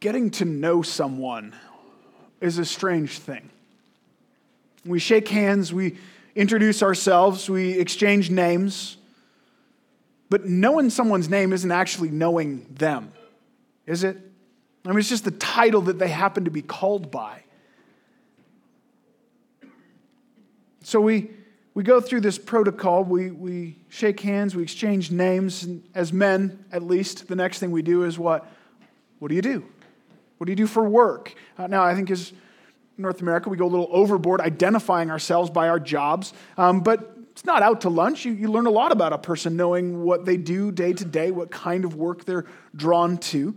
getting to know someone is a strange thing. We shake hands, we introduce ourselves, we exchange names, but knowing someone's name isn't actually knowing them, is it? I mean, it's just the title that they happen to be called by. So we, we go through this protocol. We, we shake hands, we exchange names. And as men, at least, the next thing we do is what? What do you do? What do you do for work? Uh, now, I think as North America, we go a little overboard identifying ourselves by our jobs. Um, but it's not out to lunch. You, you learn a lot about a person knowing what they do day to day, what kind of work they're drawn to.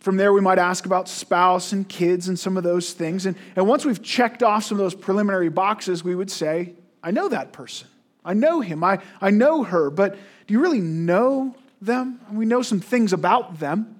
From there, we might ask about spouse and kids and some of those things. And, and once we've checked off some of those preliminary boxes, we would say, I know that person. I know him. I, I know her. But do you really know them? We know some things about them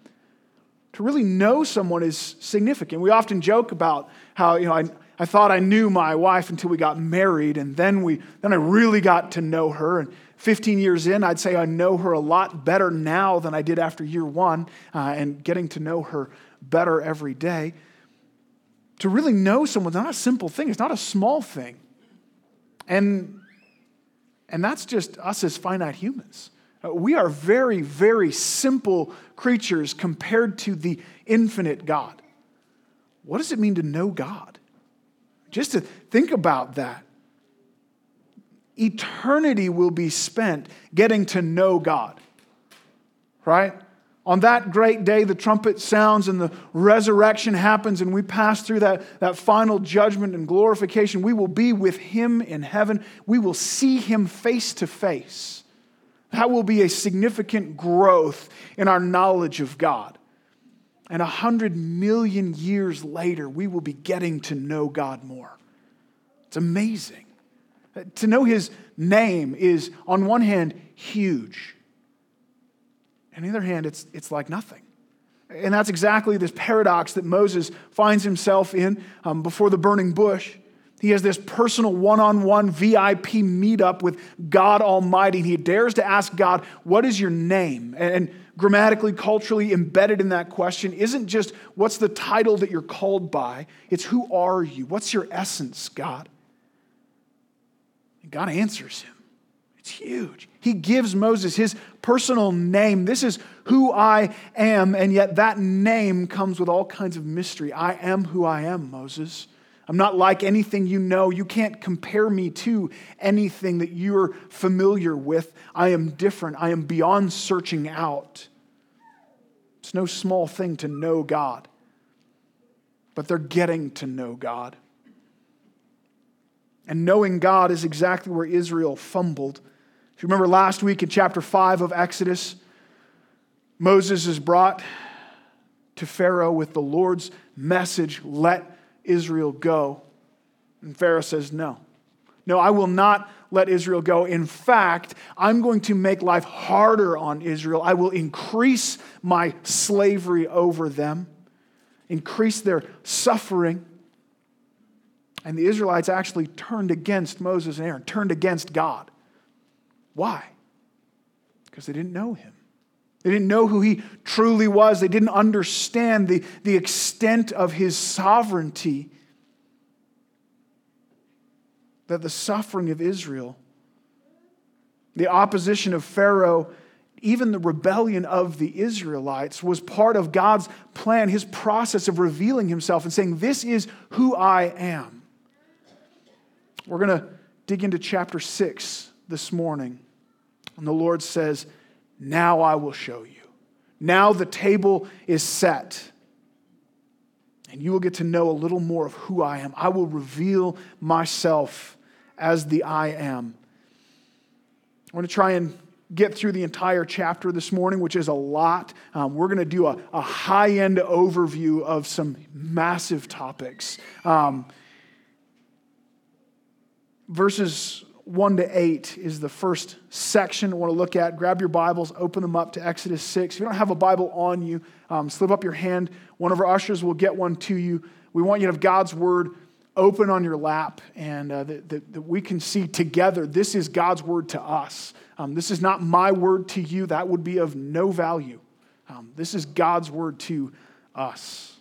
to really know someone is significant. We often joke about how, you know, I, I thought I knew my wife until we got married, and then, we, then I really got to know her. And 15 years in, I'd say I know her a lot better now than I did after year one, uh, and getting to know her better every day. To really know someone's not a simple thing, it's not a small thing. And, and that's just us as finite humans. Uh, we are very, very simple creatures compared to the infinite God. What does it mean to know God? Just to think about that. Eternity will be spent getting to know God, right? On that great day, the trumpet sounds and the resurrection happens, and we pass through that, that final judgment and glorification. We will be with Him in heaven. We will see Him face to face. That will be a significant growth in our knowledge of God. And a hundred million years later, we will be getting to know God more. It's amazing. To know his name is, on one hand, huge. On the other hand, it's, it's like nothing. And that's exactly this paradox that Moses finds himself in um, before the burning bush. He has this personal one on one VIP meetup with God Almighty. And he dares to ask God, What is your name? And grammatically, culturally embedded in that question isn't just what's the title that you're called by, it's who are you? What's your essence, God? And God answers him. It's huge. He gives Moses his personal name. This is who I am. And yet, that name comes with all kinds of mystery. I am who I am, Moses. I'm not like anything you know. You can't compare me to anything that you're familiar with. I am different. I am beyond searching out. It's no small thing to know God, but they're getting to know God. And knowing God is exactly where Israel fumbled. If you remember last week in chapter 5 of Exodus, Moses is brought to Pharaoh with the Lord's message let Israel go? And Pharaoh says, No. No, I will not let Israel go. In fact, I'm going to make life harder on Israel. I will increase my slavery over them, increase their suffering. And the Israelites actually turned against Moses and Aaron, turned against God. Why? Because they didn't know him. They didn't know who he truly was. They didn't understand the, the extent of his sovereignty. That the suffering of Israel, the opposition of Pharaoh, even the rebellion of the Israelites was part of God's plan, his process of revealing himself and saying, This is who I am. We're going to dig into chapter 6 this morning. And the Lord says, now I will show you. Now the table is set. And you will get to know a little more of who I am. I will reveal myself as the I am. I want to try and get through the entire chapter this morning, which is a lot. Um, we're going to do a, a high end overview of some massive topics. Um, verses 1 to 8 is the first section I want to look at. Grab your Bibles, open them up to Exodus 6. If you don't have a Bible on you, um, slip up your hand. One of our ushers will get one to you. We want you to have God's Word open on your lap and uh, that, that, that, we can see together this is God's Word to us. Um, this is not my word to you, that would be of no value. Um, this is God's word to us.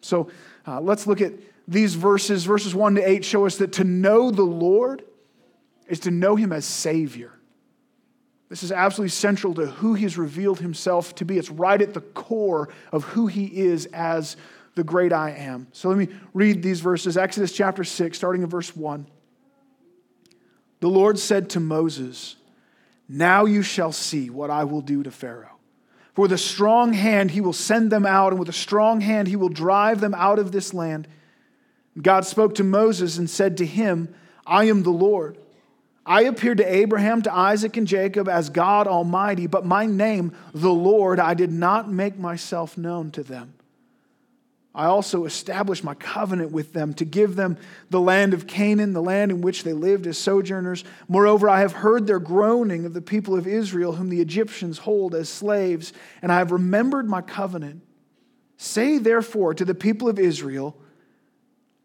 So uh, let's look at these verses. Verses 1 to 8 show us that to know the Lord is to know him as Savior. This is absolutely central to who he's revealed himself to be. It's right at the core of who he is as the great I am. So let me read these verses Exodus chapter 6, starting in verse 1. The Lord said to Moses, Now you shall see what I will do to Pharaoh. For with a strong hand he will send them out, and with a strong hand he will drive them out of this land. God spoke to Moses and said to him, I am the Lord. I appeared to Abraham, to Isaac, and Jacob as God Almighty, but my name, the Lord, I did not make myself known to them. I also established my covenant with them to give them the land of Canaan, the land in which they lived as sojourners. Moreover, I have heard their groaning of the people of Israel, whom the Egyptians hold as slaves, and I have remembered my covenant. Say therefore to the people of Israel,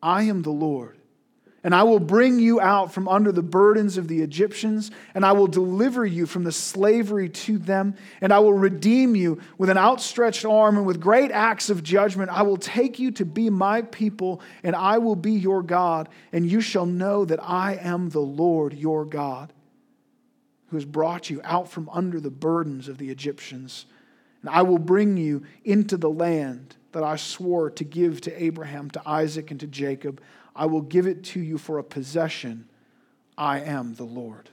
I am the Lord and I will bring you out from under the burdens of the Egyptians, and I will deliver you from the slavery to them, and I will redeem you with an outstretched arm and with great acts of judgment. I will take you to be my people, and I will be your God, and you shall know that I am the Lord your God, who has brought you out from under the burdens of the Egyptians. And I will bring you into the land that I swore to give to Abraham, to Isaac, and to Jacob. I will give it to you for a possession. I am the Lord.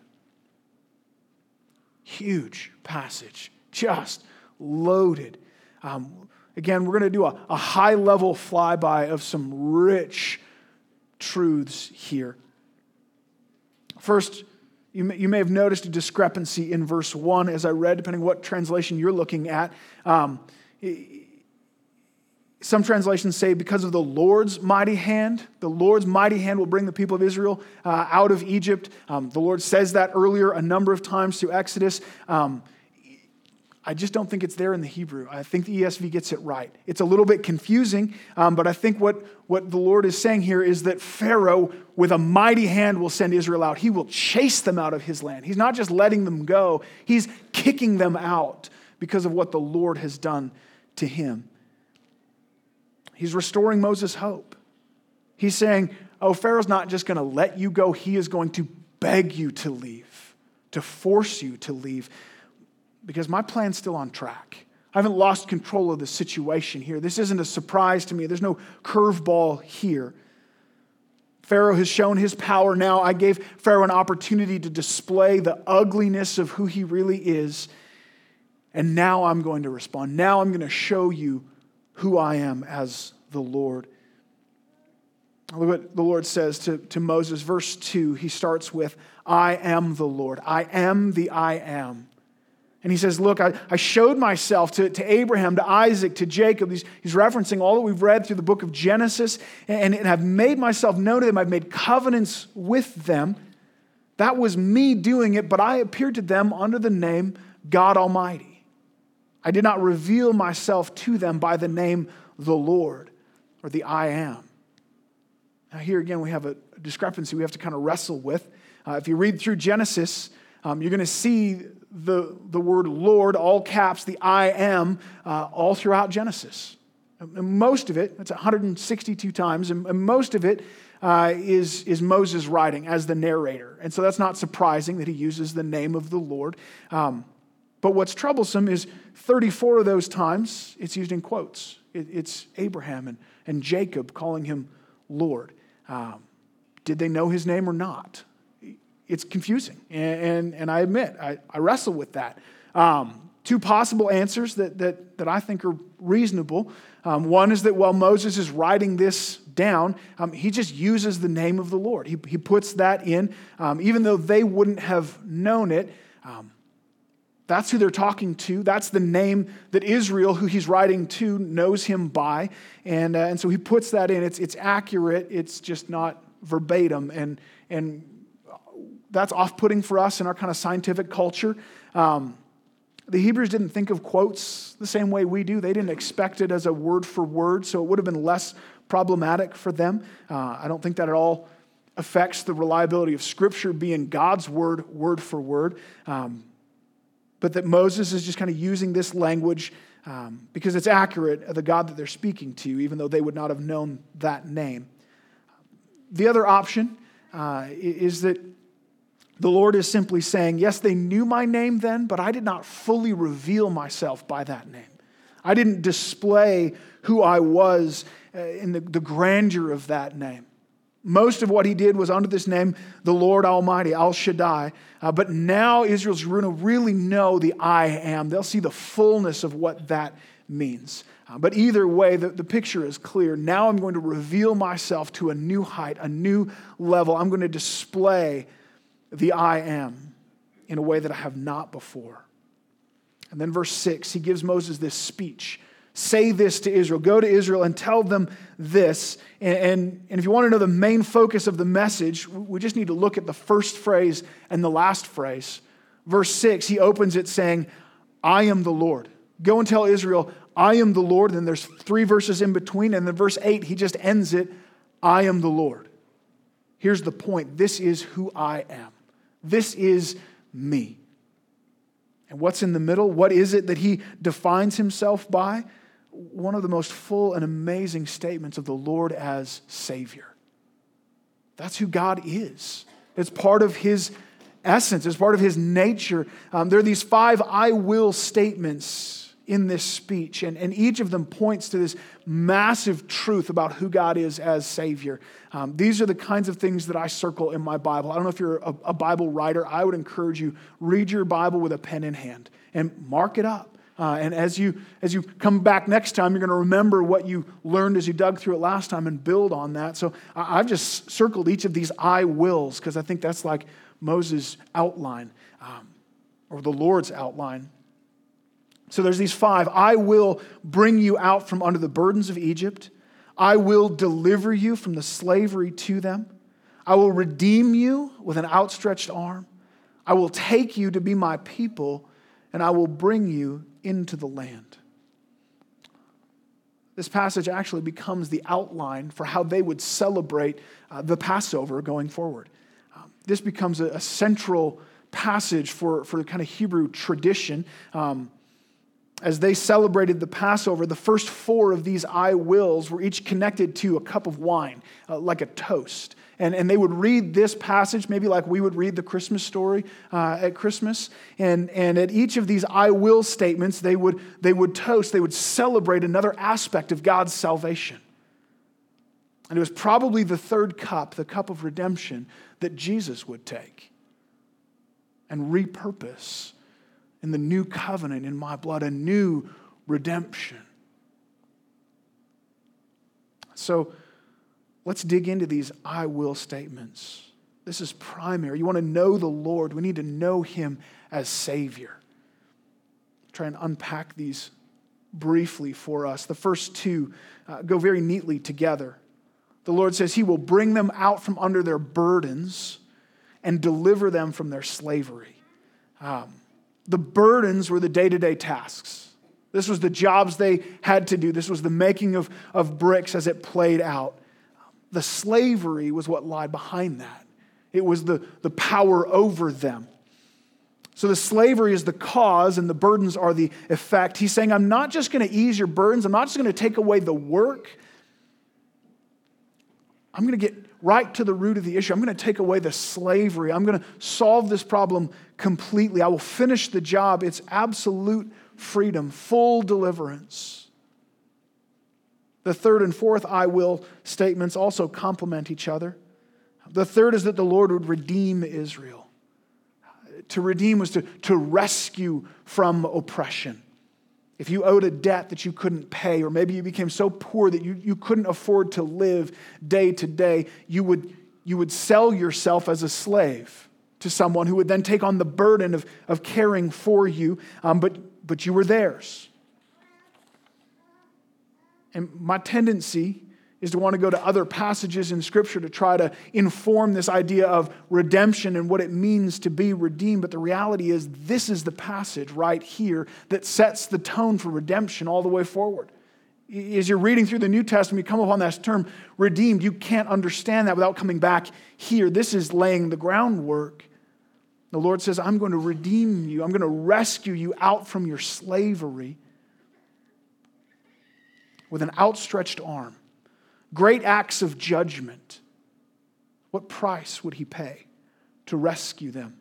Huge passage, just loaded. Um, again, we're going to do a, a high level flyby of some rich truths here. First, you may, you may have noticed a discrepancy in verse 1 as I read, depending what translation you're looking at. Um, some translations say, because of the Lord's mighty hand, the Lord's mighty hand will bring the people of Israel uh, out of Egypt. Um, the Lord says that earlier a number of times through Exodus. Um, I just don't think it's there in the Hebrew. I think the ESV gets it right. It's a little bit confusing, um, but I think what, what the Lord is saying here is that Pharaoh, with a mighty hand, will send Israel out. He will chase them out of his land. He's not just letting them go, he's kicking them out because of what the Lord has done to him. He's restoring Moses' hope. He's saying, Oh, Pharaoh's not just going to let you go, he is going to beg you to leave, to force you to leave, because my plan's still on track. I haven't lost control of the situation here. This isn't a surprise to me. There's no curveball here. Pharaoh has shown his power now. I gave Pharaoh an opportunity to display the ugliness of who he really is. And now I'm going to respond. Now I'm going to show you who I am as the Lord. Look what the Lord says to, to Moses. Verse 2, he starts with, I am the Lord. I am the I am. And he says, Look, I, I showed myself to, to Abraham, to Isaac, to Jacob. He's, he's referencing all that we've read through the book of Genesis, and, and I've made myself known to them. I've made covenants with them. That was me doing it, but I appeared to them under the name God Almighty. I did not reveal myself to them by the name the Lord or the I am. Now, here again, we have a discrepancy we have to kind of wrestle with. Uh, if you read through Genesis, um, you're going to see the, the word Lord, all caps, the I am, uh, all throughout Genesis. And most of it, it's 162 times, and, and most of it uh, is, is Moses writing as the narrator. And so that's not surprising that he uses the name of the Lord. Um, but what's troublesome is 34 of those times it's used in quotes. It, it's Abraham and, and Jacob calling him Lord. Um, did they know his name or not? It's confusing. And, and, and I admit, I, I, wrestle with that. Um, two possible answers that, that, that I think are reasonable. Um, one is that while Moses is writing this down, um, he just uses the name of the Lord. He, he puts that in, um, even though they wouldn't have known it. That's who they're talking to. That's the name that Israel, who he's writing to, knows him by. And, uh, and so he puts that in. It's, it's accurate, it's just not verbatim. And, and that's off putting for us in our kind of scientific culture. Um, the Hebrews didn't think of quotes the same way we do. They didn't expect it as a word for word, so it would have been less problematic for them. Uh, I don't think that at all affects the reliability of Scripture being God's word, word for word. Um, but that Moses is just kind of using this language um, because it's accurate of the God that they're speaking to, even though they would not have known that name. The other option uh, is that the Lord is simply saying, Yes, they knew my name then, but I did not fully reveal myself by that name. I didn't display who I was uh, in the, the grandeur of that name. Most of what he did was under this name, the Lord Almighty, El Shaddai. Uh, but now Israel's going to really know the I am. They'll see the fullness of what that means. Uh, but either way, the, the picture is clear. Now I'm going to reveal myself to a new height, a new level. I'm going to display the I am in a way that I have not before. And then, verse 6, he gives Moses this speech Say this to Israel. Go to Israel and tell them this. And, and, and, if you want to know the main focus of the message, we just need to look at the first phrase and the last phrase. Verse 6, he opens it saying, I am the Lord. Go and tell Israel, I am the Lord. And there's three verses in between. And then verse 8, he just ends it, I am the Lord. Here's the point this is who I am. This is me. And what's in the middle? What is it that he defines himself by? One of the most full and amazing statements of the Lord as Savior. That's who God is. It's part of his essence, it's part of his nature. Um, there are these five I will statements in this speech. And, and each of them points to this massive truth about who God is as Savior. Um, these are the kinds of things that I circle in my Bible. I don't know if you're a, a Bible writer. I would encourage you, read your Bible with a pen in hand and mark it up. Uh, and as you, as you come back next time, you're going to remember what you learned as you dug through it last time and build on that. So I, I've just circled each of these I wills because I think that's like Moses' outline um, or the Lord's outline. So there's these five. I will bring you out from under the burdens of Egypt. I will deliver you from the slavery to them. I will redeem you with an outstretched arm. I will take you to be my people, and I will bring you into the land. This passage actually becomes the outline for how they would celebrate uh, the Passover going forward. Um, this becomes a, a, central passage for, for kind of Hebrew tradition. Um, as they celebrated the Passover, the first four of these I wills were each connected to a cup of wine, uh, like a toast. And, and they would read this passage, maybe like we would read the Christmas story uh, at Christmas. And, and at each of these I will statements, they would, they would toast, they would celebrate another aspect of God's salvation. And it was probably the third cup, the cup of redemption, that Jesus would take and repurpose in the new covenant in my blood, a new redemption. So let's dig into these I will statements. This is primary. You want to know the Lord, we need to know Him as Savior. Try and unpack these briefly for us. The first two uh, go very neatly together. The Lord says He will bring them out from under their burdens and deliver them from their slavery. Um, the burdens were the day to day tasks. This was the jobs they had to do. This was the making of, of bricks as it played out. The slavery was what lied behind that, it was the, the power over them. So the slavery is the cause and the burdens are the effect. He's saying, I'm not just going to ease your burdens, I'm not just going to take away the work. I'm going to get right to the root of the issue. I'm going to take away the slavery. I'm going to solve this problem completely. I will finish the job. It's absolute freedom, full deliverance. The third and fourth I will statements also complement each other. The third is that the Lord would redeem Israel. To redeem was to, to rescue from oppression. If you owed a debt that you couldn't pay, or maybe you became so poor that you, you couldn't afford to live day to day, you would, you would sell yourself as a slave to someone who would then take on the burden of, of caring for you, um, but, but you were theirs. And my tendency is to want to go to other passages in Scripture to try to inform this idea of redemption and what it means to be redeemed. But the reality is, this is the passage right here that sets the tone for redemption all the way forward. As you're reading through the New Testament, you come upon that term redeemed. You can't understand that without coming back here. This is laying the groundwork. The Lord says, I'm going to redeem you, I'm going to rescue you out from your slavery. With an outstretched arm, great acts of judgment. What price would he pay to rescue them?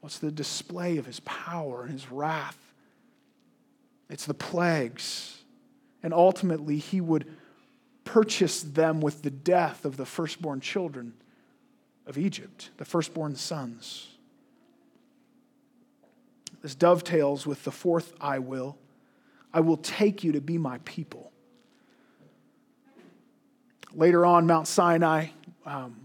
What's the display of his power and his wrath? It's the plagues. And ultimately, he would purchase them with the death of the firstborn children of Egypt, the firstborn sons. This dovetails with the fourth I will. I will take you to be my people. Later on, Mount Sinai, um,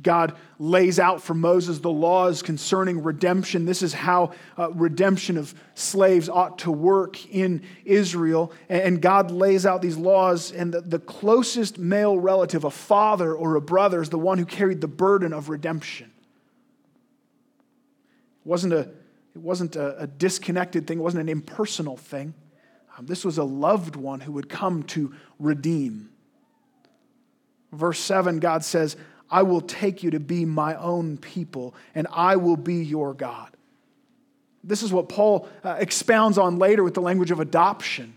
God lays out for Moses the laws concerning redemption. This is how uh, redemption of slaves ought to work in Israel. And God lays out these laws, and the, the closest male relative, a father or a brother, is the one who carried the burden of redemption. It wasn't a, it wasn't a, a disconnected thing, it wasn't an impersonal thing. Um, this was a loved one who would come to redeem. Verse 7, God says, I will take you to be my own people, and I will be your God. This is what Paul uh, expounds on later with the language of adoption.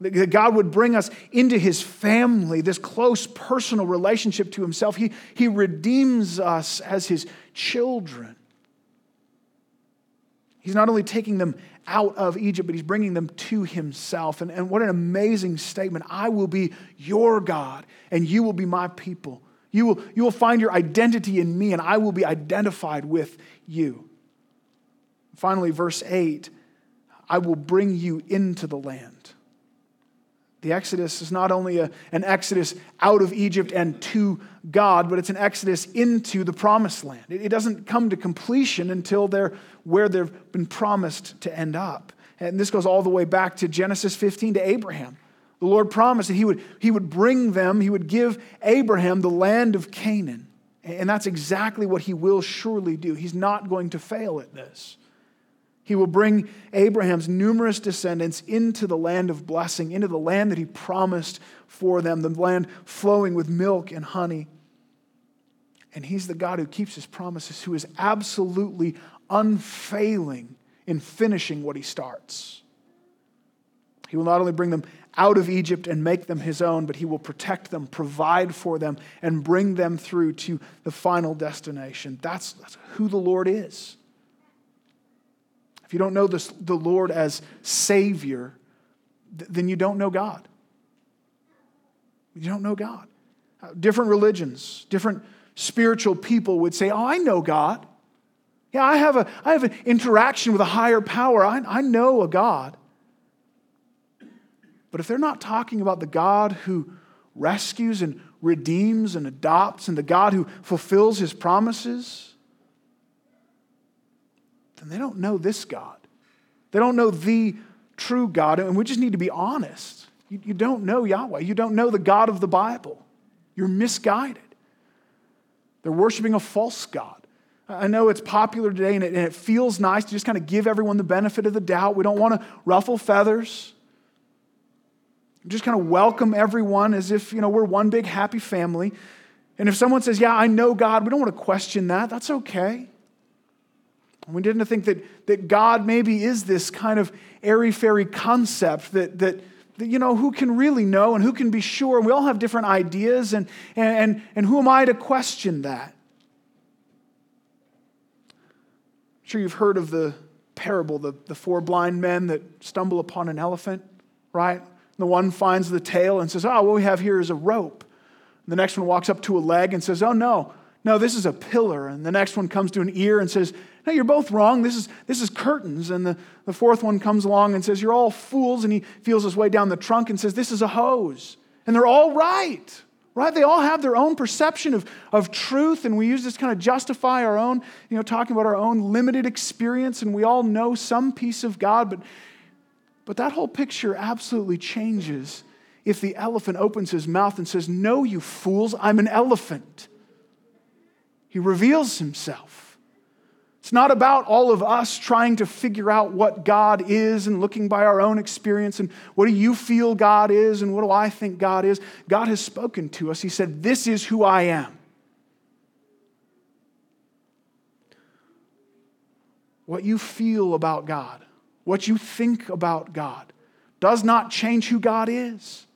That God would bring us into his family, this close personal relationship to himself. He, he redeems us as his children. He's not only taking them out of Egypt, but he's bringing them to himself. And, and what an amazing statement. I will be your God, and you will be my people. You will, you will find your identity in me, and I will be identified with you. Finally, verse 8 I will bring you into the land. The Exodus is not only a, an exodus out of Egypt and to God, but it's an exodus into the promised land. It, it doesn't come to completion until they're where they've been promised to end up. And this goes all the way back to Genesis 15 to Abraham. The Lord promised that he would, he would bring them, He would give Abraham the land of Canaan. And that's exactly what He will surely do. He's not going to fail at this. He will bring Abraham's numerous descendants into the land of blessing, into the land that He promised for them, the land flowing with milk and honey. And He's the God who keeps His promises, who is absolutely unfailing in finishing what He starts. He will not only bring them out of Egypt and make them his own, but he will protect them, provide for them, and bring them through to the final destination. That's, that's who the Lord is. If you don't know this, the Lord as Savior, th- then you don't know God. You don't know God. Uh, different religions, different spiritual people would say, Oh, I know God. Yeah, I have, a, I have an interaction with a higher power. I, I know a God. But if they're not talking about the God who rescues and redeems and adopts and the God who fulfills his promises, then they don't know this God. They don't know the true God. And we just need to be honest. You, you don't know Yahweh. You don't know the God of the Bible. You're misguided. They're worshiping a false God. I know it's popular today and it, and it feels nice to just kind of give everyone the benefit of the doubt. We don't want to ruffle feathers just kind of welcome everyone as if, you know, we're one big happy family. And if someone says, Yeah, I know God, we don't want to question that. That's okay. We didn't think that, that God maybe is this kind of airy fairy concept that, that, that, you know, who can really know and who can be sure? And we all have different ideas, and, and, and who am I to question that? I'm sure you've heard of the parable, the, the four blind men that stumble upon an elephant, right? The one finds the tail and says, Oh, what we have here is a rope. The next one walks up to a leg and says, Oh, no, no, this is a pillar. And the next one comes to an ear and says, No, you're both wrong. This is, this is curtains. And the, the fourth one comes along and says, You're all fools. And he feels his way down the trunk and says, This is a hose. And they're all right, right? They all have their own perception of, of truth. And we use this kind of justify our own, you know, talking about our own limited experience. And we all know some piece of God, but but that whole picture absolutely changes if the elephant opens his mouth and says, No, you fools, I'm an elephant. He reveals himself. It's not about all of us trying to figure out what God is and looking by our own experience and what do you feel God is and what do I think God is. God has spoken to us. He said, This is who I am. What you feel about God what you think about God does not change who God is.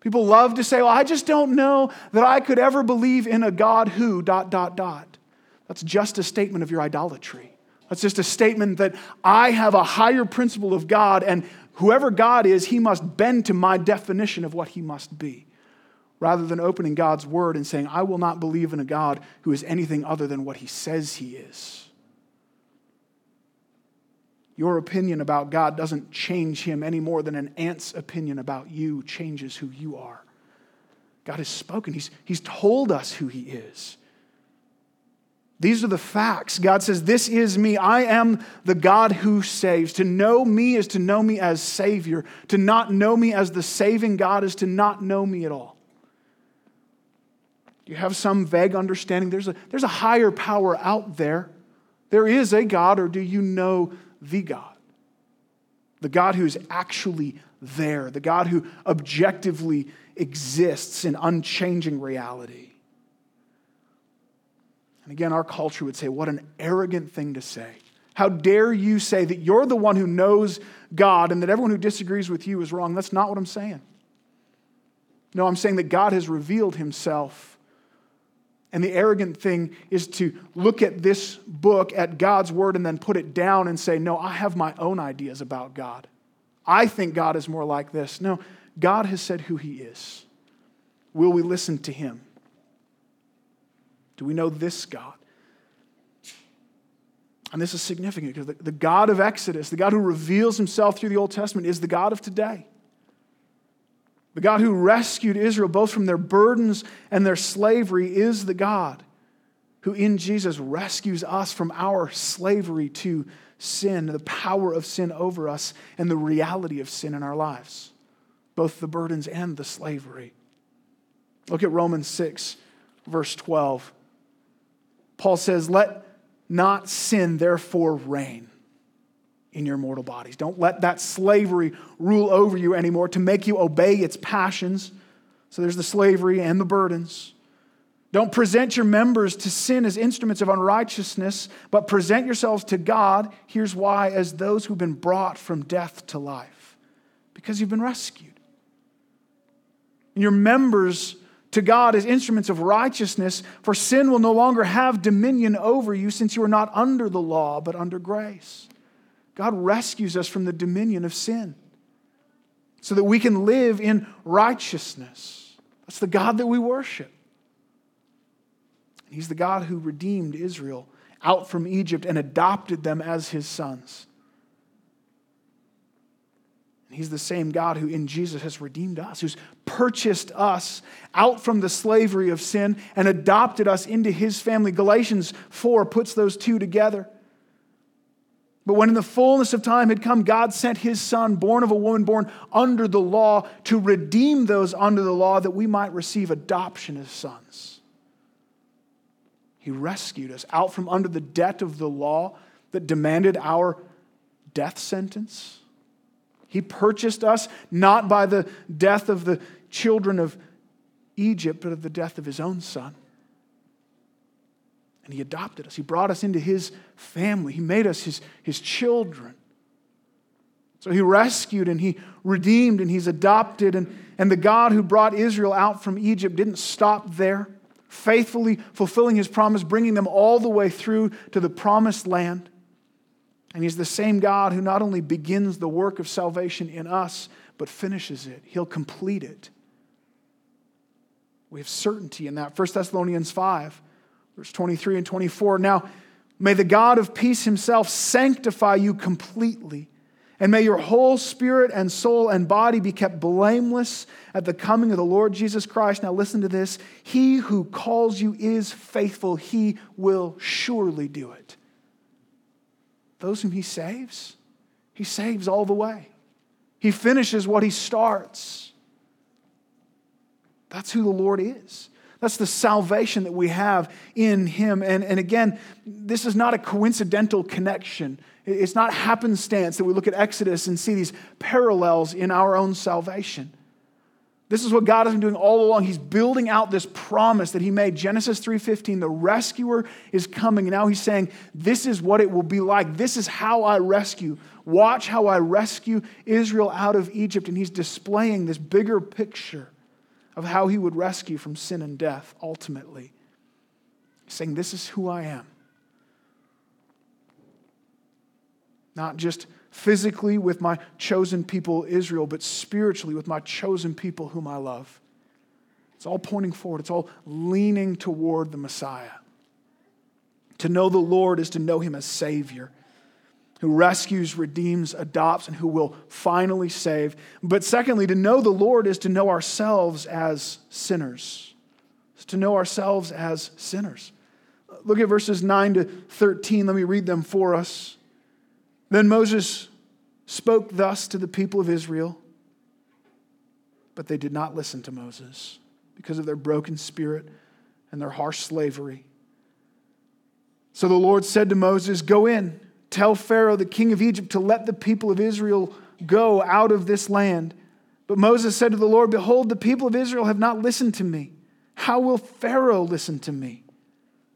People love to say, well, I just don't know that I could ever believe in a God who, dot, dot, dot. That's just a statement of your idolatry. That's just a statement that I have a higher principle of God, and whoever God is, he must bend to my definition of what he must be rather than opening God's word and saying, I will not believe in a God who is anything other than what he says he is. Your opinion about God doesn't change him any more than an ant's opinion about you changes who you are. God has spoken, he's, he's told us who he is. These are the facts. God says, This is me. I am the God who saves. To know me is to know me as Savior. To not know me as the saving God is to not know me at all. You have some vague understanding? There's a, there's a higher power out there. There is a God, or do you know the God? The God who is actually there, the God who objectively exists in unchanging reality. And again, our culture would say, What an arrogant thing to say. How dare you say that you're the one who knows God and that everyone who disagrees with you is wrong? That's not what I'm saying. No, I'm saying that God has revealed himself and the arrogant thing is to look at this book, at God's word, and then put it down and say, No, I have my own ideas about God. I think God is more like this. No, God has said who he is. Will we listen to him? Do we know this God? And this is significant because the, God of Exodus, the God who reveals himself through the Old Testament, is the God of today. The God who rescued Israel both from their burdens and their slavery is the God who in Jesus rescues us from our slavery to sin, the power of sin over us, and the reality of sin in our lives, both the burdens and the slavery. Look at Romans 6, verse 12. Paul says, Let not sin therefore reign in your mortal bodies. Don't let that slavery rule over you anymore to make you obey its passions. So there's the slavery and the burdens. Don't present your members to sin as instruments of unrighteousness, but present yourselves to God. Here's why as those who've been brought from death to life, because you've been rescued. And your members to God as instruments of righteousness, for sin will no longer have dominion over you since you are not under the law, but under grace. God rescues us from the dominion of sin so that we can live in righteousness. That's the God that we worship. He's the God who redeemed Israel out from Egypt and adopted them as his sons. He's the same God who in Jesus has redeemed us, who's purchased us out from the slavery of sin and adopted us into his family. Galatians 4 puts those two together. But when in the fullness of time had come, God sent his son, born of a woman, born under the law, to redeem those under the law that we might receive adoption as sons. He rescued us out from under the debt of the law that demanded our death sentence. He purchased us not by the death of the children of Egypt, but of the death of his own son. And he adopted us. He brought us into his family. He made us his, his children. So he rescued and he redeemed and he's adopted. And, and the God who brought Israel out from Egypt didn't stop there, faithfully fulfilling his promise, bringing them all the way through to the promised land. And he's the same God who not only begins the work of salvation in us, but finishes it. He'll complete it. We have certainty in that. 1 Thessalonians 5 Verse 23 and 24. Now, may the God of peace himself sanctify you completely, and may your whole spirit and soul and body be kept blameless at the coming of the Lord Jesus Christ. Now, listen to this. He who calls you is faithful, he will surely do it. Those whom he saves, he saves all the way. He finishes what he starts. That's who the Lord is. That's the salvation that we have in Him. And, and again, this is not a coincidental connection. It's not happenstance that we look at Exodus and see these parallels in our own salvation. This is what God has been doing all along. He's building out this promise that he made. Genesis 3:15, the rescuer is coming. And now he's saying, this is what it will be like. This is how I rescue. Watch how I rescue Israel out of Egypt. And he's displaying this bigger picture of how he would rescue from sin and death ultimately. He's saying, This is who I am. Not just physically with my chosen people, Israel, but spiritually with my chosen people whom I love. It's all pointing forward, it's all leaning toward the Messiah. To know the Lord is to know him as Savior, who rescues, redeems, adopts, and who will finally save. But secondly, to know the Lord is to know ourselves as sinners. It's to know ourselves as sinners. Look at verses 9 to 13. Let me read them for us. Then Moses spoke thus to the people of Israel, but they did not listen to Moses because of their broken spirit and their harsh slavery. So the Lord said to Moses, Go in, tell Pharaoh, the king of Egypt, to let the people of Israel go out of this land. But Moses said to the Lord, Behold, the people of Israel have not listened to me. How will Pharaoh listen to me?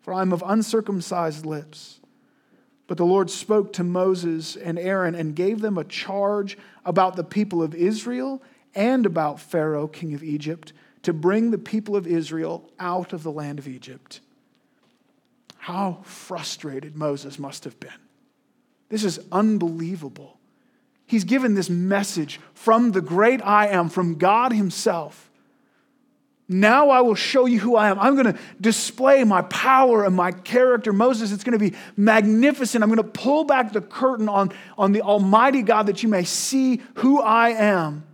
For I am of uncircumcised lips. But the Lord spoke to Moses and Aaron and gave them a charge about the people of Israel and about Pharaoh, king of Egypt, to bring the people of Israel out of the land of Egypt. How frustrated Moses must have been. This is unbelievable. He's given this message from the great I am, from God Himself. Now I will show you who I am. I'm going to display my power and my character. Moses, it's going to be magnificent. I'm going to pull back the curtain on, on the Almighty God that you may see who I am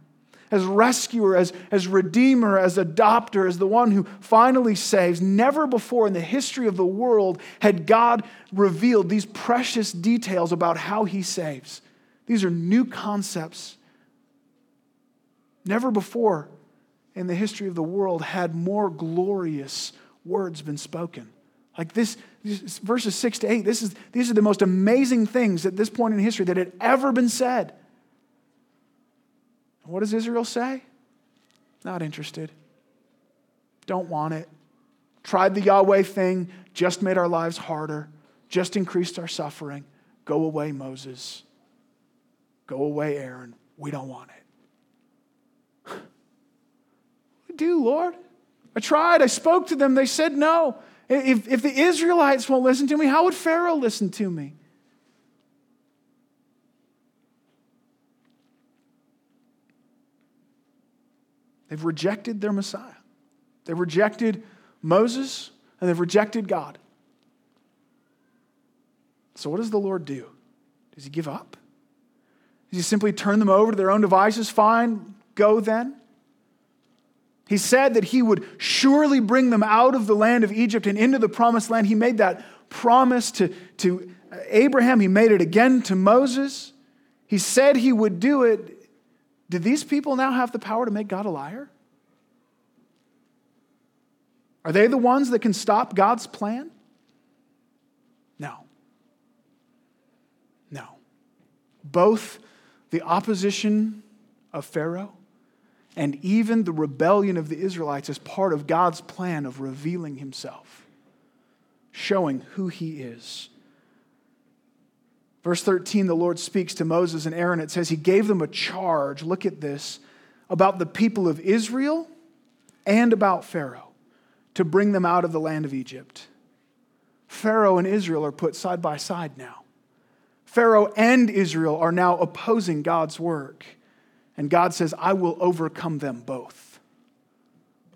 as rescuer, as, as redeemer, as adopter, as the one who finally saves. Never before in the history of the world had God revealed these precious details about how he saves. These are new concepts. Never before in the history of the world had more glorious words been spoken. Like this, verses six to eight, this is, these are the most amazing things at this point in history that had ever been said. What does Israel say? Not interested. Don't want it. Tried the Yahweh thing, just made our lives harder, just increased our suffering. Go away, Moses. Go away, Aaron. We don't want it do, Lord? I tried. I spoke to them. They said no. If, if the Israelites won't listen to me, how would Pharaoh listen to me? They've rejected their Messiah. They've rejected Moses and they've rejected God. So, what does the Lord do? Does he give up? Does he simply turn them over to their own devices? Fine, go then. He said that he would surely bring them out of the land of Egypt and into the promised land. He made that promise to, to Abraham, he made it again to Moses. He said he would do it. Did these people now have the power to make God a liar? Are they the ones that can stop God's plan? No. No. Both the opposition of Pharaoh and even the rebellion of the Israelites is part of God's plan of revealing himself, showing who he is. Verse 13, the Lord speaks to Moses and Aaron. It says he gave them a charge, look at this, about the people of Israel and about Pharaoh to bring them out of the land of Egypt. Pharaoh and Israel are put side by side now. Pharaoh and Israel are now opposing God's work. And God says, I will overcome them both.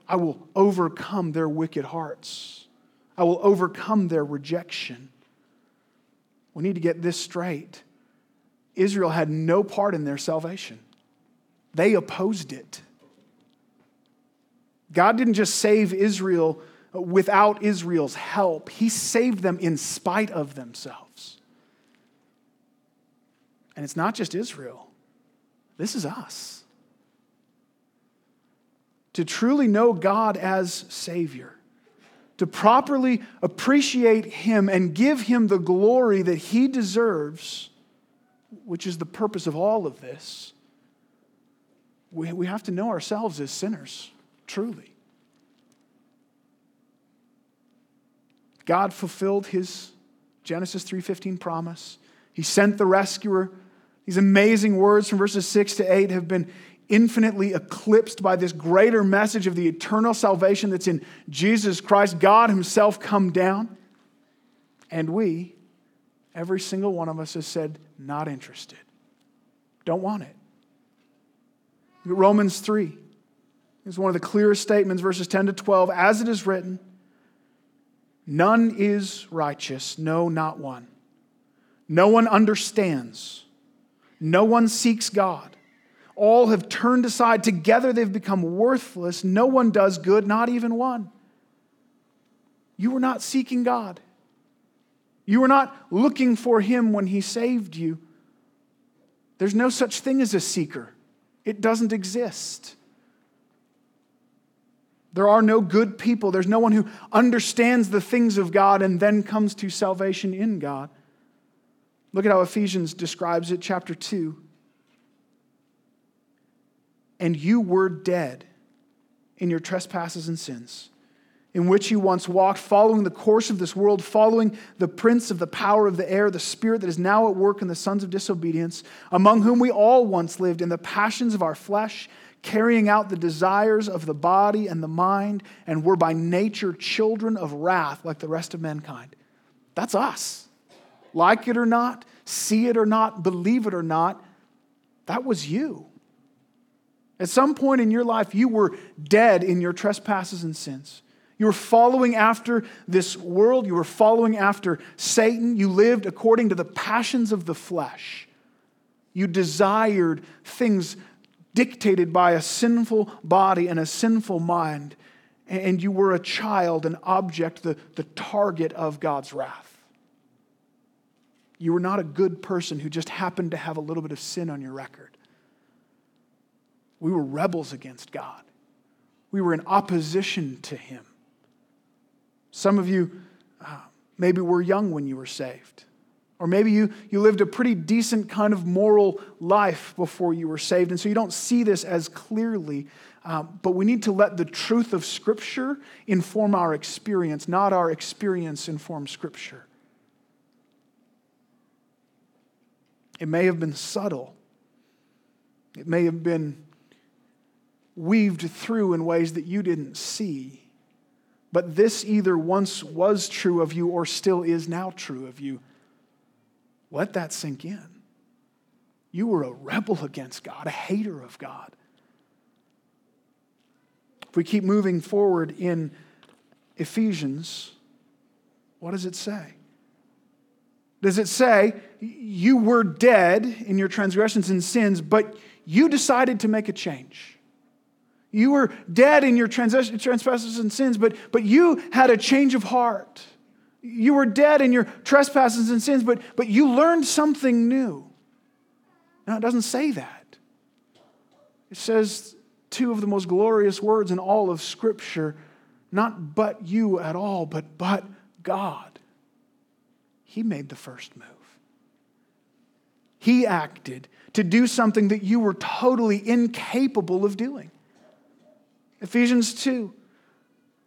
I will overcome their wicked hearts. I will overcome their rejection. We need to get this straight. Israel had no part in their salvation, they opposed it. God didn't just save Israel without Israel's help, He saved them in spite of themselves. And it's not just Israel. This is us. To truly know God as Savior, to properly appreciate Him and give Him the glory that He deserves, which is the purpose of all of this, we, we have to know ourselves as sinners, truly. God fulfilled his Genesis 3:15 promise. He sent the rescuer. These amazing words from verses 6 to 8 have been infinitely eclipsed by this greater message of the eternal salvation that's in Jesus Christ, God Himself come down. And we, every single one of us, has said, not interested. Don't want it. Romans 3 is one of the clearest statements, verses 10 to 12. As it is written, none is righteous, no, not one. No one understands, no one seeks God. All have turned aside. Together they've become worthless. No one does good, not even one. You were not seeking God. You were not looking for Him when He saved you. There's no such thing as a seeker, it doesn't exist. There are no good people. There's no one who understands the things of God and then comes to salvation in God. Look at how Ephesians describes it, chapter 2 and you were dead in your trespasses and sins, in which you once walked, following the course of this world, following the prince of the power of the air, the spirit that is now at work in the sons of disobedience, among whom we all once lived in the passions of our flesh, carrying out the desires of the body and the mind, and were by nature children of wrath like the rest of mankind. That's us. Like it or not, see it or not, believe it or not, that was you. At some point in your life, you were dead in your trespasses and sins. You were following after this world. You were following after Satan. You lived according to the passions of the flesh. You desired things dictated by a sinful body and a sinful mind. And you were a child, an object, the, the target of God's wrath. You were not a good person who just happened to have a little bit of sin on your record. We were rebels against God. We were in opposition to Him. Some of you uh, maybe were young when you were saved. Or maybe you, you lived a pretty decent kind of moral life before you were saved, and so you don't see this as clearly. Uh, but we need to let the truth of Scripture inform our experience, not our experience inform Scripture. It may have been subtle, it may have been weaved through in ways that you didn't see. But this either once was true of you or still is now true of you. Let that sink in. You were a rebel against God, a hater of God. If we keep moving forward in Ephesians, what does it say? Does it say, you were dead in your transgressions and sins, but you decided to make a change? You were dead in your transgressions and sins, but, but you had a change of heart. You were dead in your trespasses and sins, but, but you learned something new. Now, it doesn't say that. It says two of the most glorious words in all of Scripture not but you at all, but but God. He made the first move. He acted to do something that you were totally incapable of doing. Ephesians 2,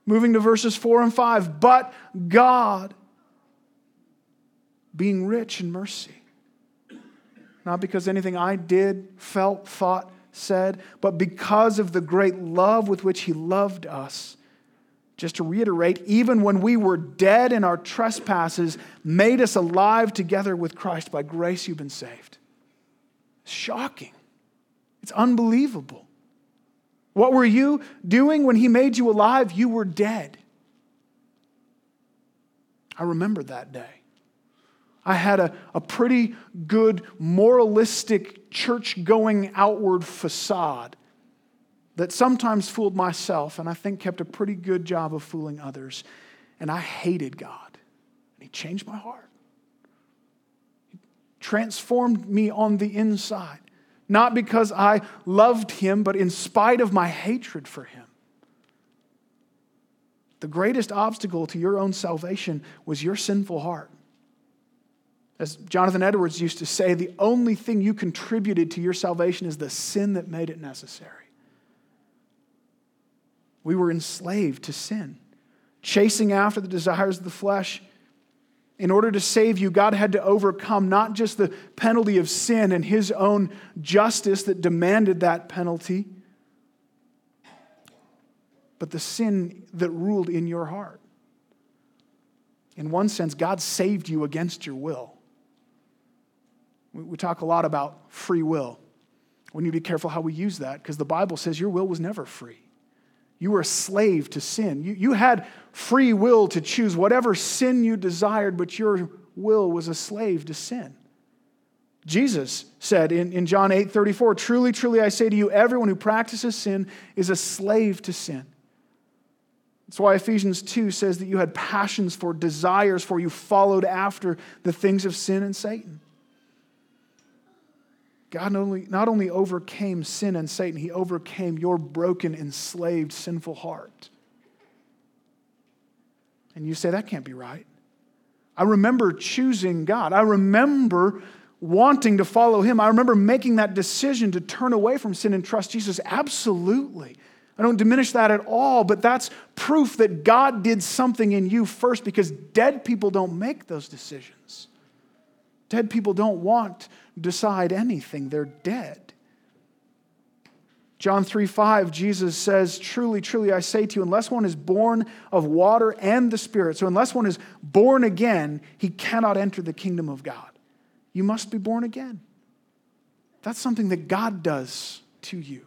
moving to verses 4 and 5. But God, being rich in mercy, not because anything I did, felt, thought, said, but because of the great love with which He loved us. Just to reiterate, even when we were dead in our trespasses, made us alive together with Christ. By grace, you've been saved. Shocking. It's unbelievable. What were you doing when He made you alive? You were dead. I remember that day. I had a, a pretty good moralistic church going outward facade that sometimes fooled myself and I think kept a pretty good job of fooling others. And I hated God. And He changed my heart, He transformed me on the inside not because I loved him, but in spite of my hatred for him. The greatest obstacle to your own salvation was your sinful heart. As Jonathan Edwards used to say, the only thing you contributed to your salvation is the sin that made it necessary. We were enslaved to sin, chasing after the desires of the flesh. In order to save you, God had to overcome not just the penalty of sin and his own justice that demanded that penalty, but the sin that ruled in your heart. In one sense, God saved you against your will. We talk a lot about free will. We need to be careful how we use that because the Bible says your will was never free. You were a slave to sin. You, you had free will to choose whatever sin you desired, but your will was a slave to sin. Jesus said in, in John 8 34, Truly, truly, I say to you, everyone who practices sin is a slave to sin. That's why Ephesians 2 says that you had passions for, desires for, you followed after the things of sin and Satan. God not only, not only overcame sin and Satan, he overcame your broken, enslaved, sinful heart. And you say, that can't be right. I remember choosing God. I remember wanting to follow him. I remember making that decision to turn away from sin and trust Jesus. Absolutely. I don't diminish that at all, but that's proof that God did something in you first because dead people don't make those decisions. Dead people don't want decide anything, they're dead. John 3 5, Jesus says, Truly, truly, I say to you, unless one is born of water and the Spirit, so unless one is born again, he cannot enter the kingdom of God. You must be born again. That's something that God does to you.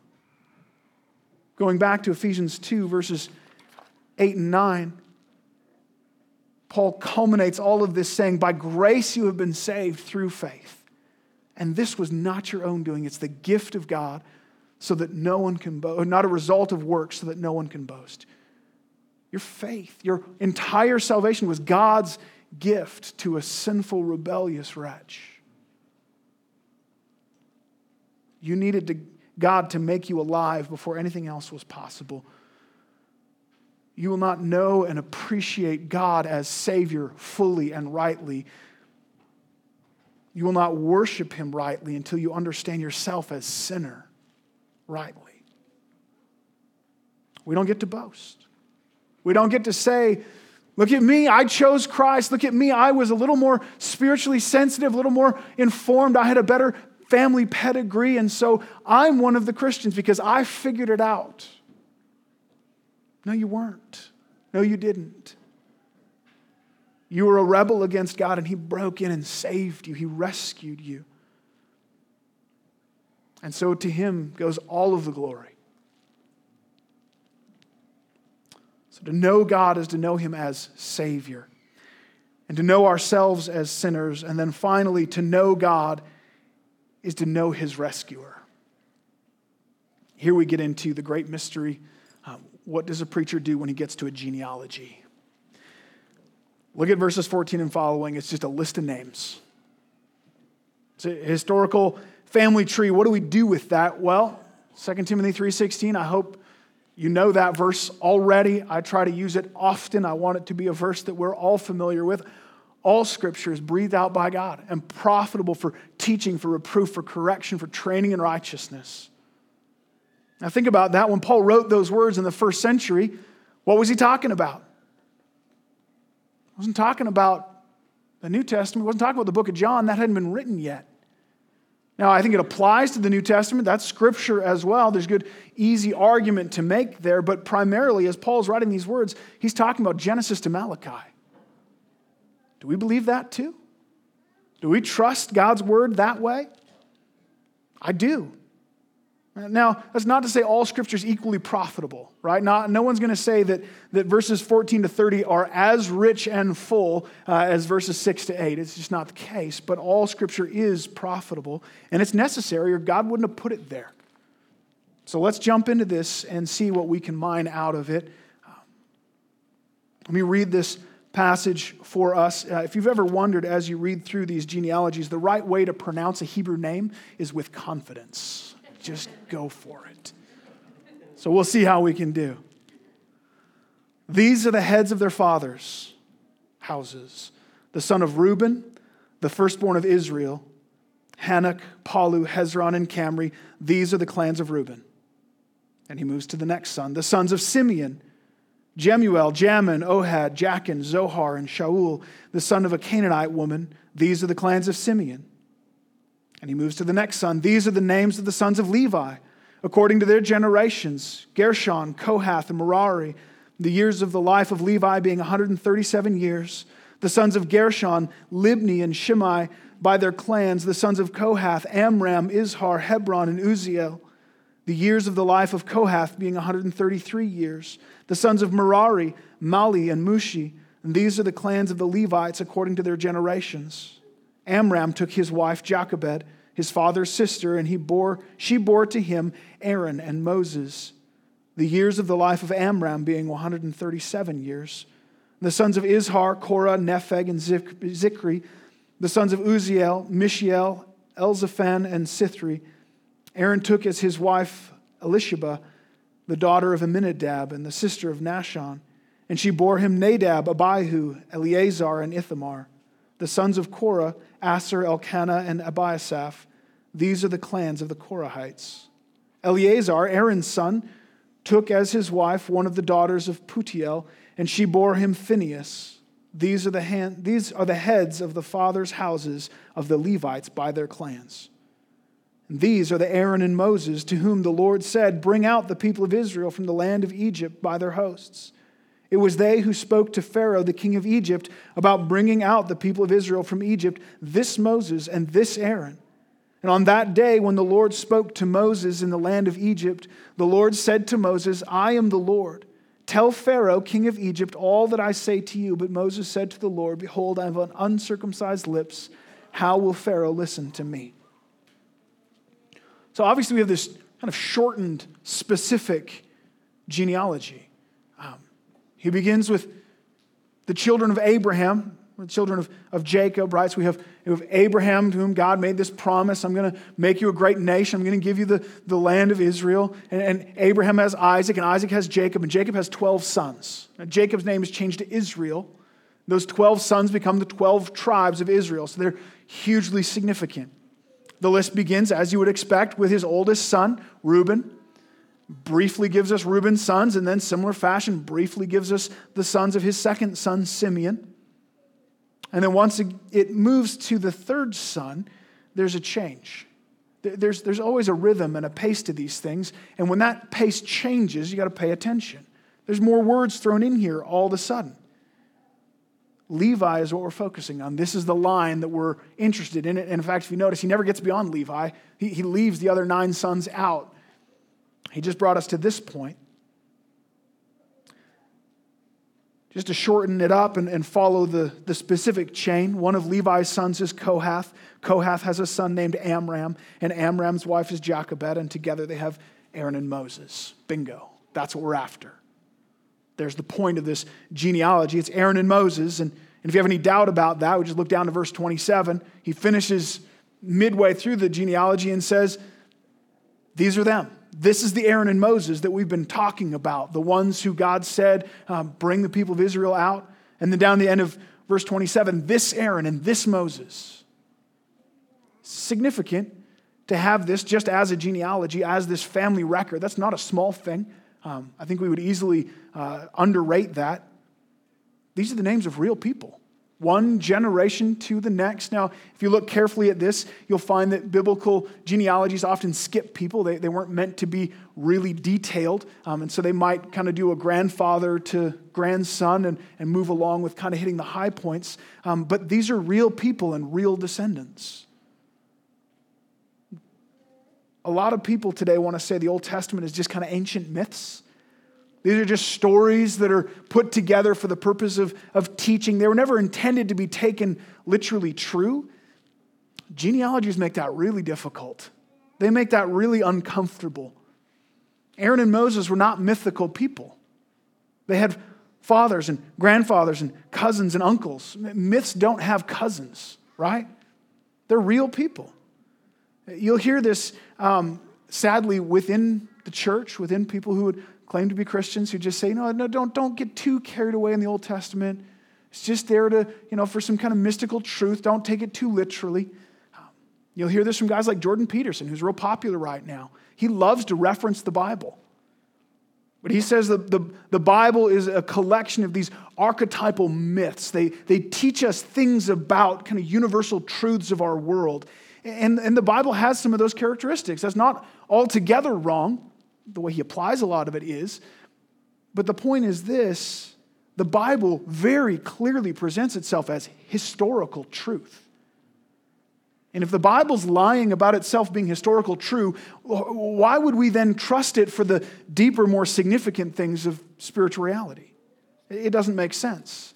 Going back to Ephesians 2, verses 8 and 9, Paul culminates all of this saying, By grace you have been saved through faith. And this was not your own doing, it's the gift of God so that no one can boast, not a result of works so that no one can boast. Your faith, your entire salvation was God's gift to a sinful, rebellious wretch. You needed to, God to make you alive before anything else was possible. You will not know and appreciate God as Savior fully and rightly you will not worship him rightly until you understand yourself as sinner rightly. We don't get to boast. We don't get to say, Look at me, I chose Christ. Look at me, I was a little more spiritually sensitive, a little more informed. I had a better family pedigree, and so I'm one of the Christians because I figured it out. No, you weren't. No, you didn't. You were a rebel against God, and He broke in and saved you. He rescued you. And so to Him goes all of the glory. So to know God is to know Him as Savior, and to know ourselves as sinners. And then finally, to know God is to know His rescuer. Here we get into the great mystery. Um, what does a preacher do when he gets to a genealogy? Look at verses 14 and following. It's just a list of names. It's a historical family tree. What do we do with that? Well, 2 Timothy 3:16, I hope you know that verse already. I try to use it often. I want it to be a verse that we're all familiar with. All scripture is breathed out by God and profitable for teaching, for reproof, for correction, for training in righteousness. Now think about that. When Paul wrote those words in the first century, what was he talking about? Wasn't talking about the New Testament, wasn't talking about the book of John. That hadn't been written yet. Now, I think it applies to the New Testament. That's scripture as well. There's good, easy argument to make there. But primarily, as Paul's writing these words, he's talking about Genesis to Malachi. Do we believe that too? Do we trust God's word that way? I do. Now, that's not to say all scripture is equally profitable, right? Not, no one's going to say that, that verses 14 to 30 are as rich and full uh, as verses 6 to 8. It's just not the case. But all scripture is profitable, and it's necessary, or God wouldn't have put it there. So let's jump into this and see what we can mine out of it. let me read this passage for us. Uh, if you've ever wondered as you read through these genealogies, the right way to pronounce a Hebrew name is with confidence just go for it. So we'll see how we can do. These are the heads of their fathers' houses the son of Reuben, the firstborn of Israel, Hanoch, Pallu, Hezron, and Carmi. These are the clans of Reuben. And he moves to the next son, the sons of Simeon, Jemuel, Jamin, Ohad, Jachin, Zohar, and Shaul, the son of a Canaanite woman. These are the clans of Simeon. And he moves to the next son. These are the names of the sons of Levi, according to their generations Gershon, Kohath, and Merari. The years of the life of Levi being 137 years. The sons of Gershon, Libni, and Shimei by their clans. The sons of Kohath, Amram, Izhar, Hebron, and Uzziel. The years of the life of Kohath being 133 years. The sons of Merari, Mahli, and Mushi. And these are the clans of the Levites according to their generations. Amram took his wife Jochebed, his father's sister, and he bore, she bore to him Aaron and Moses. The years of the life of Amram being 137 years. The sons of Izhar, Korah, Nepheg, and Zichri. The sons of Uzziel, Mishael, Elzaphan, and Sithri. Aaron took as his wife Elisheba, the daughter of Amminadab and the sister of Nahshon, and she bore him Nadab, Abihu, Eleazar, and Ithamar. The sons of Korah, Assir, Elkanah, and Abiasaph. These are the clans of the Korahites. Eleazar, Aaron's son, took as his wife one of the daughters of Putiel, and she bore him Phinehas. These are the, hand, these are the heads of the fathers' houses of the Levites by their clans. And these are the Aaron and Moses to whom the Lord said, Bring out the people of Israel from the land of Egypt by their hosts. It was they who spoke to Pharaoh, the king of Egypt, about bringing out the people of Israel from Egypt, this Moses and this Aaron. And on that day, when the Lord spoke to Moses in the land of Egypt, the Lord said to Moses, I am the Lord. Tell Pharaoh, king of Egypt, all that I say to you. But Moses said to the Lord, Behold, I have an uncircumcised lips. How will Pharaoh listen to me? So obviously, we have this kind of shortened, specific genealogy. He begins with the children of Abraham, the children of, of Jacob, right? So we have, we have Abraham, to whom God made this promise I'm going to make you a great nation. I'm going to give you the, the land of Israel. And, and Abraham has Isaac, and Isaac has Jacob, and Jacob has 12 sons. Now, Jacob's name is changed to Israel. Those 12 sons become the 12 tribes of Israel. So they're hugely significant. The list begins, as you would expect, with his oldest son, Reuben. Briefly gives us Reuben's sons, and then, similar fashion, briefly gives us the sons of his second son, Simeon. And then, once it moves to the third son, there's a change. There's, there's always a rhythm and a pace to these things. And when that pace changes, you got to pay attention. There's more words thrown in here all of a sudden. Levi is what we're focusing on. This is the line that we're interested in. And in fact, if you notice, he never gets beyond Levi, he, he leaves the other nine sons out. He just brought us to this point. Just to shorten it up and, and follow the, the specific chain, one of Levi's sons is Kohath. Kohath has a son named Amram, and Amram's wife is Jochebed, and together they have Aaron and Moses. Bingo. That's what we're after. There's the point of this genealogy. It's Aaron and Moses. And, and if you have any doubt about that, we just look down to verse 27. He finishes midway through the genealogy and says, These are them. This is the Aaron and Moses that we've been talking about, the ones who God said, um, Bring the people of Israel out. And then down the end of verse 27, this Aaron and this Moses. Significant to have this just as a genealogy, as this family record. That's not a small thing. Um, I think we would easily uh, underrate that. These are the names of real people, one generation to the next. Now, if you look carefully at this, you'll find that biblical genealogies often skip people. They, they weren't meant to be really detailed. Um, and so they might kind of do a grandfather to grandson and, and move along with kind of hitting the high points. Um, but these are real people and real descendants. A lot of people today want to say the Old Testament is just kind of ancient myths. These are just stories that are put together for the purpose of, of teaching. They were never intended to be taken literally true. Genealogies make that really difficult, they make that really uncomfortable. Aaron and Moses were not mythical people, they had fathers and grandfathers and cousins and uncles. Myths don't have cousins, right? They're real people. You'll hear this um, sadly within the church, within people who would claim to be Christians, who just say, no, no, don't, don't get too carried away in the Old Testament. It's just there to, you know, for some kind of mystical truth. Don't take it too literally. Um, you'll hear this from guys like Jordan Peterson, who's real popular right now. He loves to reference the Bible. But he says that the, the Bible is a collection of these archetypal myths. They, they teach us things about kind of universal truths of our world. And, and the Bible has some of those characteristics. That's not altogether wrong. The way he applies a lot of it is. But the point is this the Bible very clearly presents itself as historical truth. And if the Bible's lying about itself being historical true, why would we then trust it for the deeper, more significant things of spiritual reality? It doesn't make sense.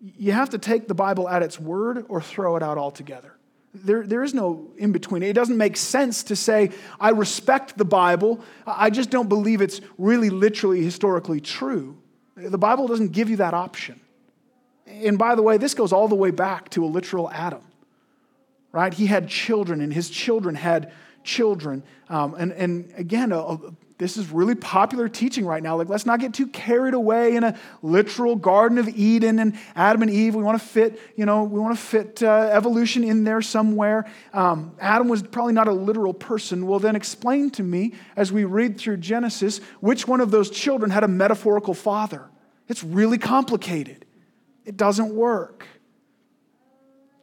You have to take the Bible at its word or throw it out altogether. There, there is no in between. It doesn't make sense to say, I respect the Bible, I just don't believe it's really literally historically true. The Bible doesn't give you that option. And by the way, this goes all the way back to a literal Adam, right? He had children, and his children had children. Um, and, and again, a, a, this is really popular teaching right now. Like, let's not get too carried away in a literal Garden of Eden and Adam and Eve. We want to fit, you know, we want to fit uh, evolution in there somewhere. Um, Adam was probably not a literal person. Well, then explain to me as we read through Genesis which one of those children had a metaphorical father. It's really complicated, it doesn't work.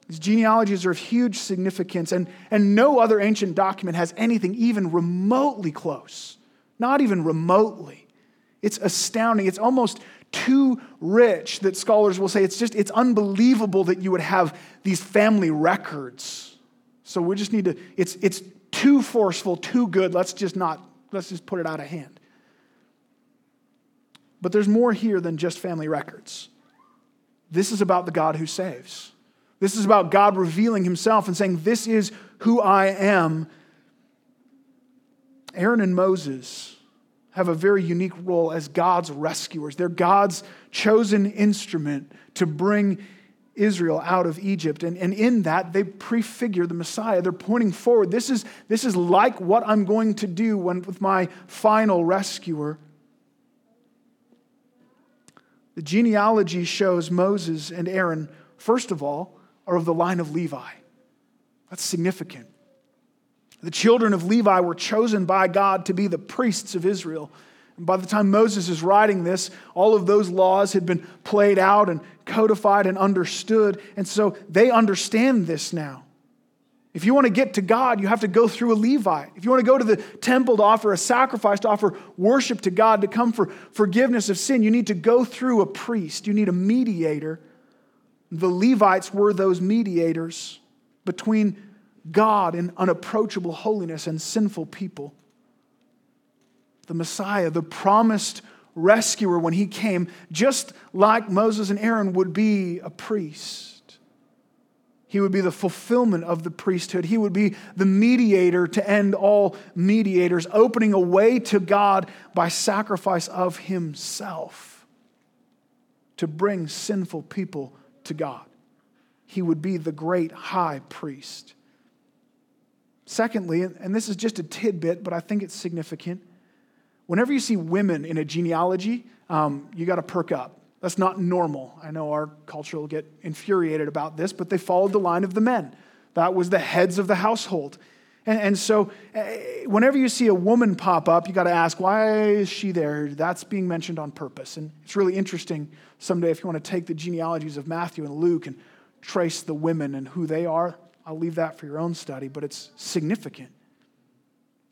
These genealogies are of huge significance, and, and no other ancient document has anything even remotely close not even remotely. It's astounding. It's almost too rich that scholars will say it's just it's unbelievable that you would have these family records. So we just need to it's it's too forceful, too good. Let's just not let's just put it out of hand. But there's more here than just family records. This is about the God who saves. This is about God revealing himself and saying, This is who I am Aaron and Moses have a very unique role as God's rescuers. They're God's chosen instrument to bring Israel out of Egypt. And, and in that, they prefigure the Messiah. They're pointing forward. This is, this is like what I'm going to do when, with my final rescuer. The genealogy shows Moses and Aaron, first of all, are of the line of Levi. That's significant. The children of Levi were chosen by God to be the priests of Israel. And by the time Moses is writing this, all of those laws had been played out and codified and understood. And so they understand this now. If you want to get to God, you have to go through a Levite. If you want to go to the temple to offer a sacrifice, to offer worship to God, to come for forgiveness of sin, you need to go through a priest. You need a mediator. The Levites were those mediators between God in unapproachable holiness and sinful people. The Messiah, the promised rescuer, when he came, just like Moses and Aaron, would be a priest. He would be the fulfillment of the priesthood. He would be the mediator to end all mediators, opening a way to God by sacrifice of himself to bring sinful people to God. He would be the great high priest. Secondly, and this is just a tidbit, but I think it's significant. Whenever you see women in a genealogy, um, you got to perk up. That's not normal. I know our culture will get infuriated about this, but they followed the line of the men. That was the heads of the household. And, and so, uh, whenever you see a woman pop up, you got to ask, why is she there? That's being mentioned on purpose. And it's really interesting someday if you want to take the genealogies of Matthew and Luke and trace the women and who they are. I'll leave that for your own study, but it's significant.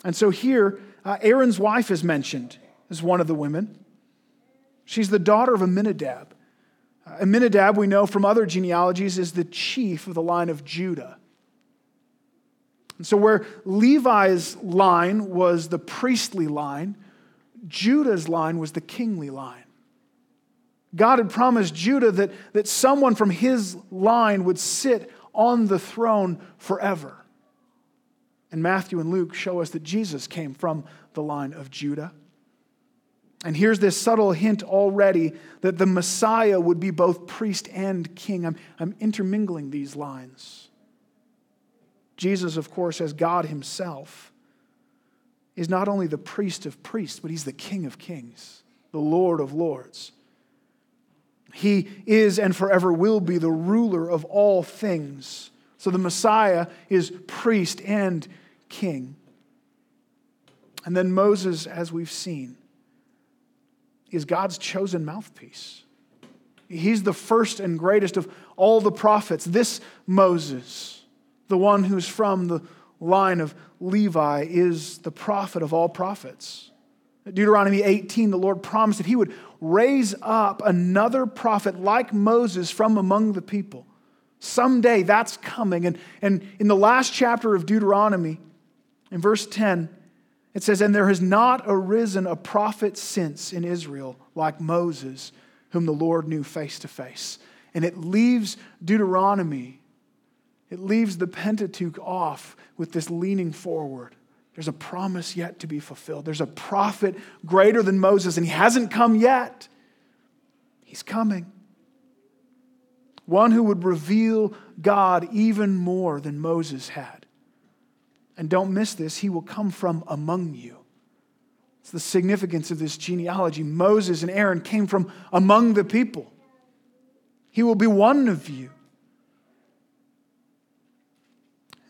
And so here, uh, Aaron's wife is mentioned as one of the women. She's the daughter of Amminadab. Uh, Amminadab, we know from other genealogies, is the chief of the line of Judah. And so, where Levi's line was the priestly line, Judah's line was the kingly line. God had promised Judah that, that someone from his line would sit on the throne forever. And Matthew and Luke show us that Jesus came from the line of Judah. And here's this subtle hint already that the Messiah would be both priest and king. I'm, I'm intermingling these lines. Jesus, of course, as God Himself, is not only the priest of priests, but He's the King of kings, the Lord of lords. He is and forever will be the ruler of all things. So the Messiah is priest and king. And then Moses, as we've seen, is God's chosen mouthpiece. He's the first and greatest of all the prophets. This Moses, the one who's from the line of Levi, is the prophet of all prophets. Deuteronomy 18, the Lord promised that He would raise up another prophet like Moses from among the people. Someday that's coming. And, and in the last chapter of Deuteronomy, in verse 10, it says, And there has not arisen a prophet since in Israel like Moses, whom the Lord knew face to face. And it leaves Deuteronomy, it leaves the Pentateuch off with this leaning forward. There's a promise yet to be fulfilled. There's a prophet greater than Moses, and he hasn't come yet. He's coming. One who would reveal God even more than Moses had. And don't miss this, he will come from among you. It's the significance of this genealogy. Moses and Aaron came from among the people. He will be one of you.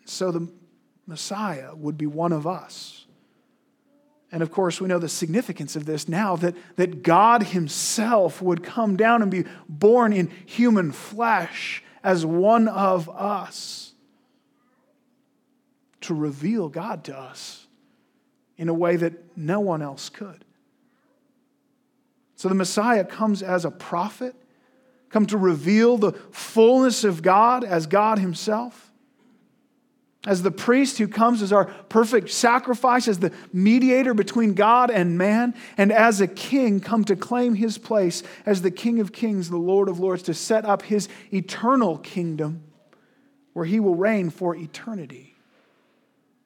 So the Messiah would be one of us. And of course, we know the significance of this now that, that God Himself would come down and be born in human flesh as one of us to reveal God to us in a way that no one else could. So the Messiah comes as a prophet, come to reveal the fullness of God as God Himself as the priest who comes as our perfect sacrifice, as the mediator between God and man, and as a king come to claim his place as the King of kings, the Lord of lords, to set up his eternal kingdom where he will reign for eternity.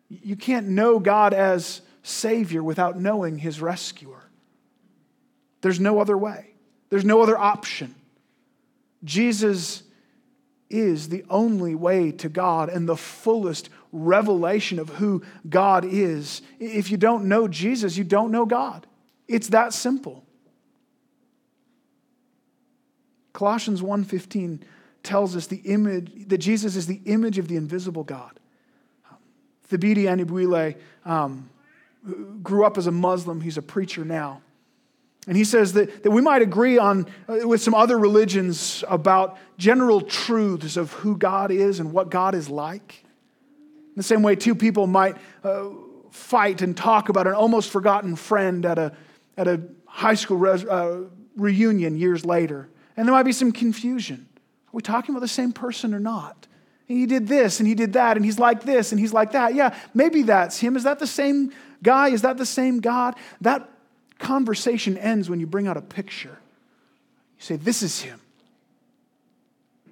You can't know God as Savior without knowing his rescuer. There's no other way, there's no other option. Jesus is the only way to God and the fullest revelation of who God is. If you don't know Jesus, you don't know God. It's that simple. Colossians 1:15 tells us the image that Jesus is the image of the invisible God. Thabiti Anyabwile um, grew up as a Muslim. He's a preacher now. And he says that, that we might agree on uh, with some other religions about general truths of who God is and what God is like. In the same way, two people might uh, fight and talk about an almost forgotten friend at a, at a high school res, uh, reunion years later. And there might be some confusion. Are we talking about the same person or not? And he did this and he did that and he's like this and he's like that. Yeah, maybe that's him. Is that the same guy? Is that the same God? That conversation ends when you bring out a picture. You say, This is him.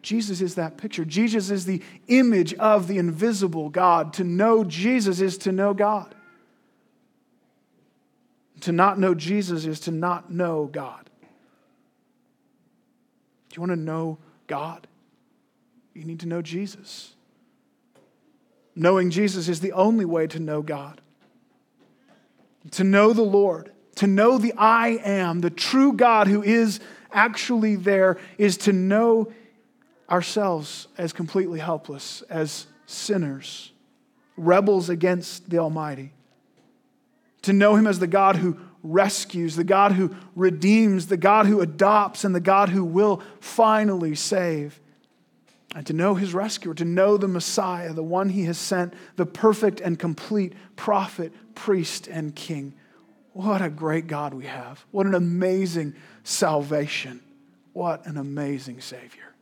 Jesus is that picture. Jesus is the image of the invisible God. To know Jesus is to know God. To not know Jesus is to not know God. Do you want to know God? You need to know Jesus. Knowing Jesus is the only way to know God. To know the Lord to know the I am, the true God who is actually there, is to know ourselves as completely helpless, as sinners, rebels against the Almighty. To know Him as the God who rescues, the God who redeems, the God who adopts, and the God who will finally save. And to know His rescuer, to know the Messiah, the one He has sent, the perfect and complete prophet, priest, and king. What a great God we have. What an amazing salvation. What an amazing Savior.